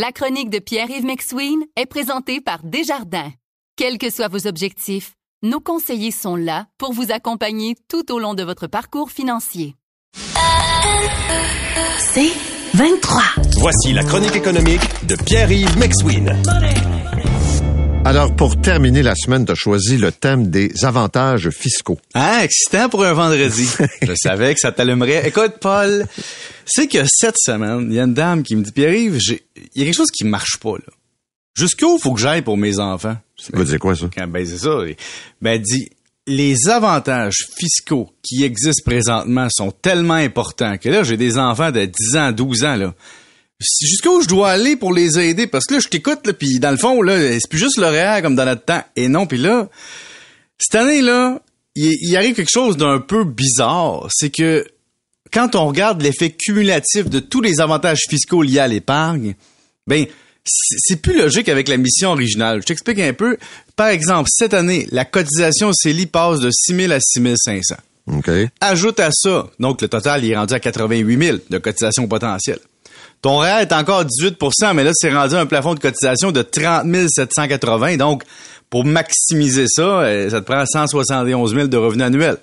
La chronique de Pierre-Yves McSween est présentée par Desjardins. Quels que soient vos objectifs, nos conseillers sont là pour vous accompagner tout au long de votre parcours financier. C'est 23. Voici la chronique économique de Pierre-Yves McSween. Alors, pour terminer la semaine, tu as choisi le thème des avantages fiscaux. Ah, excitant pour un vendredi. Je savais que ça t'allumerait. Écoute, Paul, c'est que cette semaine, il y a une dame qui me dit, Pierre-Yves, il y a quelque chose qui marche pas, là. Jusqu'où faut que j'aille pour mes enfants? Ça veut dire quoi, ça? Ben, c'est ça. Ben, elle dit, les avantages fiscaux qui existent présentement sont tellement importants que là, j'ai des enfants de 10 ans, 12 ans, là jusqu'où je dois aller pour les aider? Parce que là je t'écoute là puis dans le fond là c'est plus juste le réel comme dans notre temps et non puis là cette année là il, arrive quelque chose d'un peu bizarre c'est que quand on regarde l'effet cumulatif de tous les avantages fiscaux liés à l'épargne ben c'est plus logique avec la mission originale. Je t'explique un peu. Par exemple, cette année, la cotisation CELI passe de 6 000 à 6 500. Okay. Ajoute à ça, donc le total il est rendu à 88 000 de cotisation potentielle. Ton REER est encore 18% mais là, c'est rendu un plafond de cotisation de 30 780. Donc, pour maximiser ça, euh, ça te prend 171 000 de revenus annuels.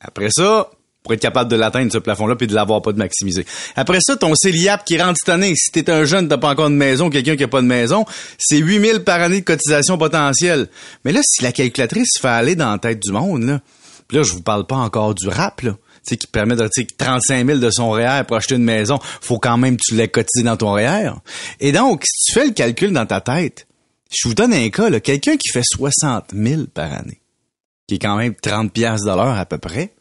Après ça, pour être capable de l'atteindre, ce plafond-là, puis de l'avoir pas de maximiser. Après ça, ton CELIAP qui rentre cette année, si t'es un jeune, t'as pas encore de maison, quelqu'un qui a pas de maison, c'est 8 000 par année de cotisation potentielle. Mais là, si la calculatrice fait aller dans la tête du monde, là, puis là, je vous parle pas encore du rap, là sais, qui permet de 35 000 de son REER pour acheter une maison, faut quand même que tu l'aies cotisé dans ton REER. Et donc, si tu fais le calcul dans ta tête, je vous donne un cas, quelqu'un qui fait 60 000 par année, qui est quand même 30 pièces à peu près,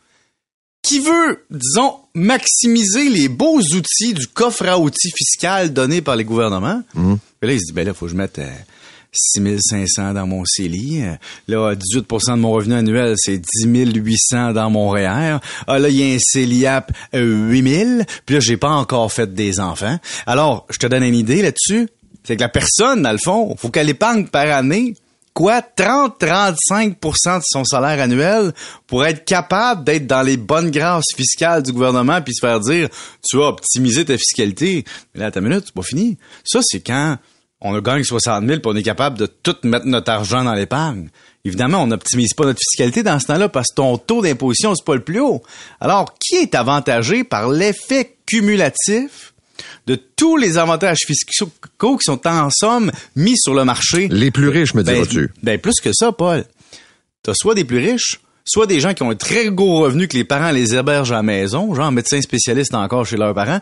qui veut, disons, maximiser les beaux outils du coffre à outils fiscal donné par les gouvernements? Mmh. là, il se dit, ben là, faut que je mette euh, 6500 dans mon CELI. Là, 18% de mon revenu annuel, c'est 10 800 dans mon REER. Ah, là, il y a un CELIAP 8000. Euh, Puis là, j'ai pas encore fait des enfants. Alors, je te donne une idée là-dessus. C'est que la personne, dans le fond, faut qu'elle épargne par année quoi 30-35% de son salaire annuel pour être capable d'être dans les bonnes grâces fiscales du gouvernement puis se faire dire tu vas optimiser ta fiscalité. Mais là, ta minute, c'est pas fini. Ça, c'est quand on a gagné 60 000 puis on est capable de tout mettre notre argent dans l'épargne. Évidemment, on n'optimise pas notre fiscalité dans ce temps-là parce que ton taux d'imposition, c'est pas le plus haut. Alors, qui est avantagé par l'effet cumulatif de tous les avantages fiscaux qui sont en somme mis sur le marché? Les plus riches, me ben, diras-tu. Ben, plus que ça, Paul. T'as soit des plus riches, soit des gens qui ont un très gros revenu que les parents les hébergent à la maison, genre médecin spécialiste encore chez leurs parents,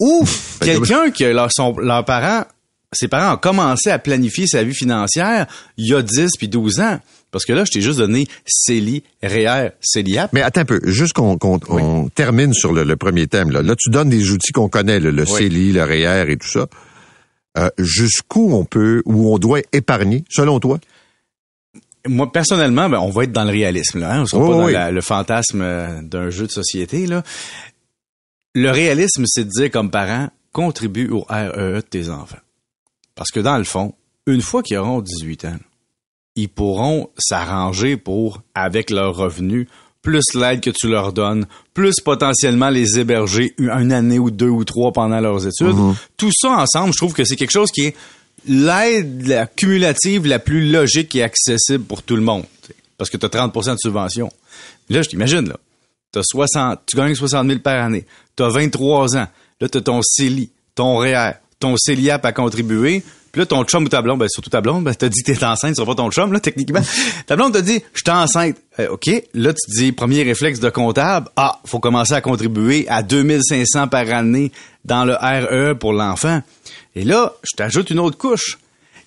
ou quelqu'un que leurs parents ses parents ont commencé à planifier sa vie financière il y a 10 puis 12 ans. Parce que là, je t'ai juste donné CELI, REER, CELIAP. Mais attends un peu, juste qu'on termine sur le, premier thème. Là. là, tu donnes des outils qu'on connaît, le, CELI, le REER et tout ça. Euh, jusqu'où on peut, où on doit épargner, selon toi? Moi, personnellement, ben, on va être dans le réalisme. Là, hein? On sera pas dans le fantasme euh, d'un jeu de société. Là. Le réalisme, c'est de dire comme parent, contribue au REE de tes enfants. Parce que dans le fond, une fois qu'ils auront 18 ans, ils pourront s'arranger pour, avec leurs revenus, plus l'aide que tu leur donnes, plus potentiellement les héberger une année ou deux ou trois pendant leurs études. Mhm. Tout ça ensemble, je trouve que c'est quelque chose qui est l'aide cumulative la plus logique et accessible pour tout le monde. Parce que tu as 30% de subvention. Là, je t'imagine, là. As 60, tu gagnes 60 000 par année. Tu as 23 ans. Là, tu as ton CELI, ton REER, ton CELIAP a contribué. Puis là, ton chum ou ta blonde, ben, surtout ta blonde, ben, t'as dit que t'es enceinte, c'est pas ton chum, là, techniquement. ta blonde t'a dit, je suis enceinte. Euh, OK. Là, tu dis, premier réflexe de comptable, ah, faut commencer à contribuer à 2500 par année dans le RE pour l'enfant. Et là, je t'ajoute une autre couche.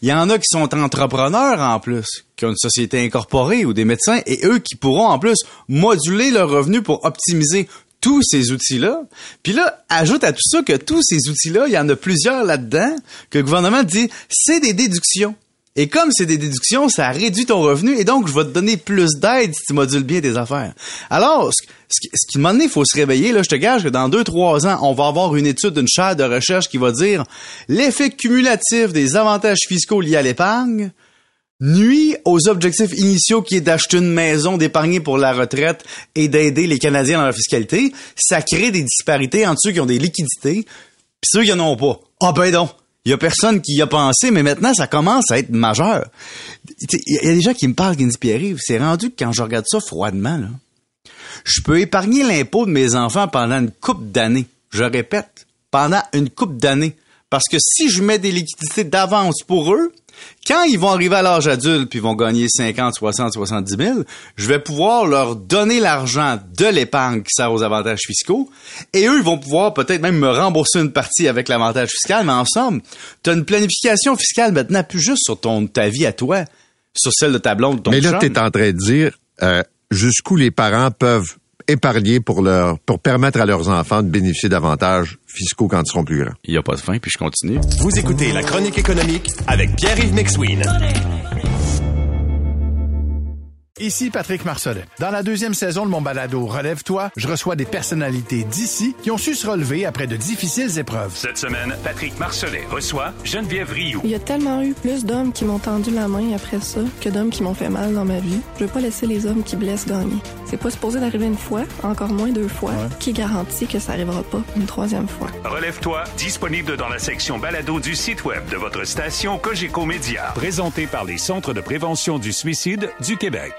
Il y en a qui sont entrepreneurs en plus, qui ont une société incorporée ou des médecins, et eux qui pourront en plus moduler leurs revenus pour optimiser tous ces outils-là. Puis là, ajoute à tout ça que tous ces outils-là, il y en a plusieurs là-dedans, que le gouvernement dit, c'est des déductions. Et comme c'est des déductions, ça réduit ton revenu et donc je vais te donner plus d'aide si tu modules bien tes affaires. Alors, ce, qui, ce qui il faut se réveiller, là, je te gage que dans deux, trois ans, on va avoir une étude d'une chaire de recherche qui va dire l'effet cumulatif des avantages fiscaux liés à l'épargne nuit aux objectifs initiaux qui est d'acheter une maison, d'épargner pour la retraite et d'aider les Canadiens dans leur fiscalité, ça crée des disparités entre ceux qui ont des liquidités puis ceux qui en ont pas. Ah ben donc, Il y a personne qui y a pensé, mais maintenant, ça commence à être majeur. Il y a des gens qui me parlent, qui c'est rendu que quand je regarde ça froidement, je peux épargner l'impôt de mes enfants pendant une coupe d'années. Je répète, pendant une coupe d'années. Parce que si je mets des liquidités d'avance pour eux, quand ils vont arriver à l'âge adulte puis vont gagner 50, 60, 70 000, je vais pouvoir leur donner l'argent de l'épargne qui sert aux avantages fiscaux et eux, ils vont pouvoir peut-être même me rembourser une partie avec l'avantage fiscal, mais en somme, tu as une planification fiscale maintenant plus juste sur ton, ta vie à toi, sur celle de ta blonde, ton Mais là, tu es en train de dire euh, jusqu'où les parents peuvent épargner pour leur pour permettre à leurs enfants de bénéficier d'avantages fiscaux quand ils seront plus grands. Il n'y a pas de fin, puis je continue. Vous écoutez La Chronique économique avec Pierre-Yves McSween. Ici Patrick Marcelet. Dans la deuxième saison de mon balado Relève-toi, je reçois des personnalités d'ici qui ont su se relever après de difficiles épreuves. Cette semaine, Patrick Marcelet reçoit Geneviève Rioux. Il y a tellement eu plus d'hommes qui m'ont tendu la main après ça que d'hommes qui m'ont fait mal dans ma vie. Je veux pas laisser les hommes qui blessent gagner. C'est pas supposé d'arriver une fois, encore moins deux fois. Qui garantit que ça arrivera pas une troisième fois? Relève-toi, disponible dans la section balado du site web de votre station Cogeco Média. Présenté par les Centres de prévention du suicide du Québec.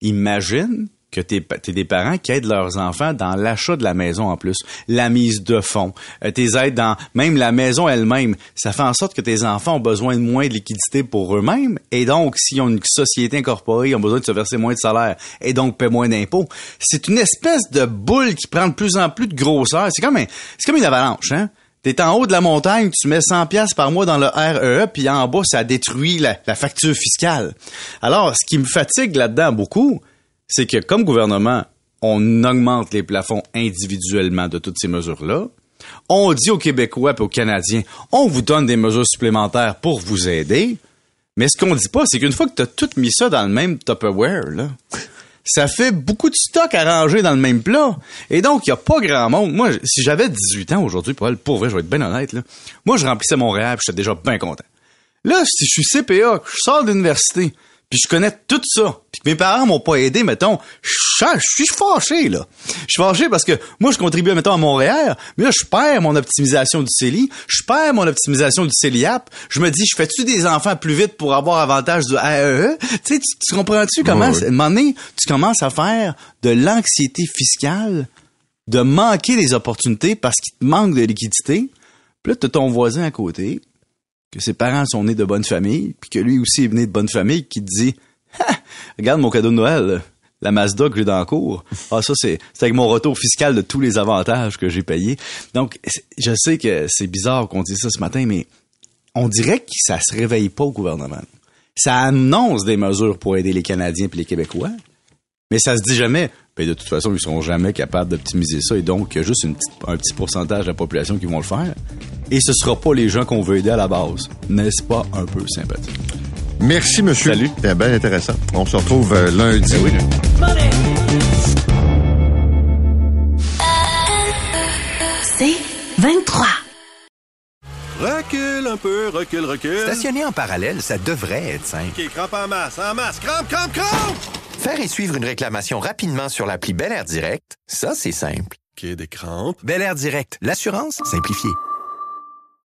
Imagine que t'es es des parents qui aident leurs enfants dans l'achat de la maison en plus, la mise de fonds, euh, tes aides dans même la maison elle-même. Ça fait en sorte que tes enfants ont besoin de moins de liquidité pour eux-mêmes et donc s'ils ont une société incorporée, ils ont besoin de se verser moins de salaire et donc paient moins d'impôts. C'est une espèce de boule qui prend de plus en plus de grosseur. C'est comme un, c'est comme une avalanche, hein. T'es en haut de la montagne, tu mets 100 pièces par mois dans le REE, puis en bas, ça détruit la, la facture fiscale. Alors, ce qui me fatigue là-dedans beaucoup, c'est que comme gouvernement, on augmente les plafonds individuellement de toutes ces mesures-là. On dit aux Québécois et aux Canadiens, on vous donne des mesures supplémentaires pour vous aider. Mais ce qu'on dit pas, c'est qu'une fois que tu as tout mis ça dans le même Tupperware, là, ça fait beaucoup de stock à ranger dans le même plat. Et donc, il n'y a pas grand monde. Moi, si j'avais 18 ans aujourd'hui, pour, pour vrai, je vais être bien honnête, moi, je remplissais mon rêve, j'étais déjà bien content. Là, si je suis CPA, je sors de l'université, puis je connais tout ça, puis que mes parents m'ont pas aidé, mettons, je suis fâché, là. Je suis fâché parce que moi, je contribue, mettons, à Montréal, mais là, je perds mon optimisation du CELI, je perds mon optimisation du CELIAP, je me dis, je fais-tu des enfants plus vite pour avoir avantage du AEE? Tu sais, tu, tu comprends-tu comment, à un moment donné, tu commences à faire de l'anxiété fiscale, de manquer des opportunités parce qu'il te manque de liquidité, puis là, t'as ton voisin à côté, que ses parents sont nés de bonne famille, puis que lui aussi est né de bonne famille, qui dit Ha! Regarde mon cadeau de Noël, la Mazda que j'ai dans le cours. Ah, ça, c'est avec mon retour fiscal de tous les avantages que j'ai payés. Donc, je sais que c'est bizarre qu'on dise ça ce matin, mais on dirait que ça se réveille pas au gouvernement. Ça annonce des mesures pour aider les Canadiens et les Québécois, mais ça se dit jamais. Ben, de toute façon, ils seront jamais capables d'optimiser ça et donc il y a juste un petit pourcentage de la population qui vont le faire. Et ce sera pas les gens qu'on veut aider à la base. N'est-ce pas un peu sympathique? Merci, monsieur. Salut. C'était bien intéressant. On se retrouve euh, lundi. Ben oui, C'est 23. Recule un peu, recule, recule. Stationner en parallèle, ça devrait être simple. OK, crampe en masse, en masse, crampe, crampe, crampe! Faire et suivre une réclamation rapidement sur l'appli Bel Air Direct, ça, c'est simple. OK, des crampes. Bel Air Direct, l'assurance simplifiée.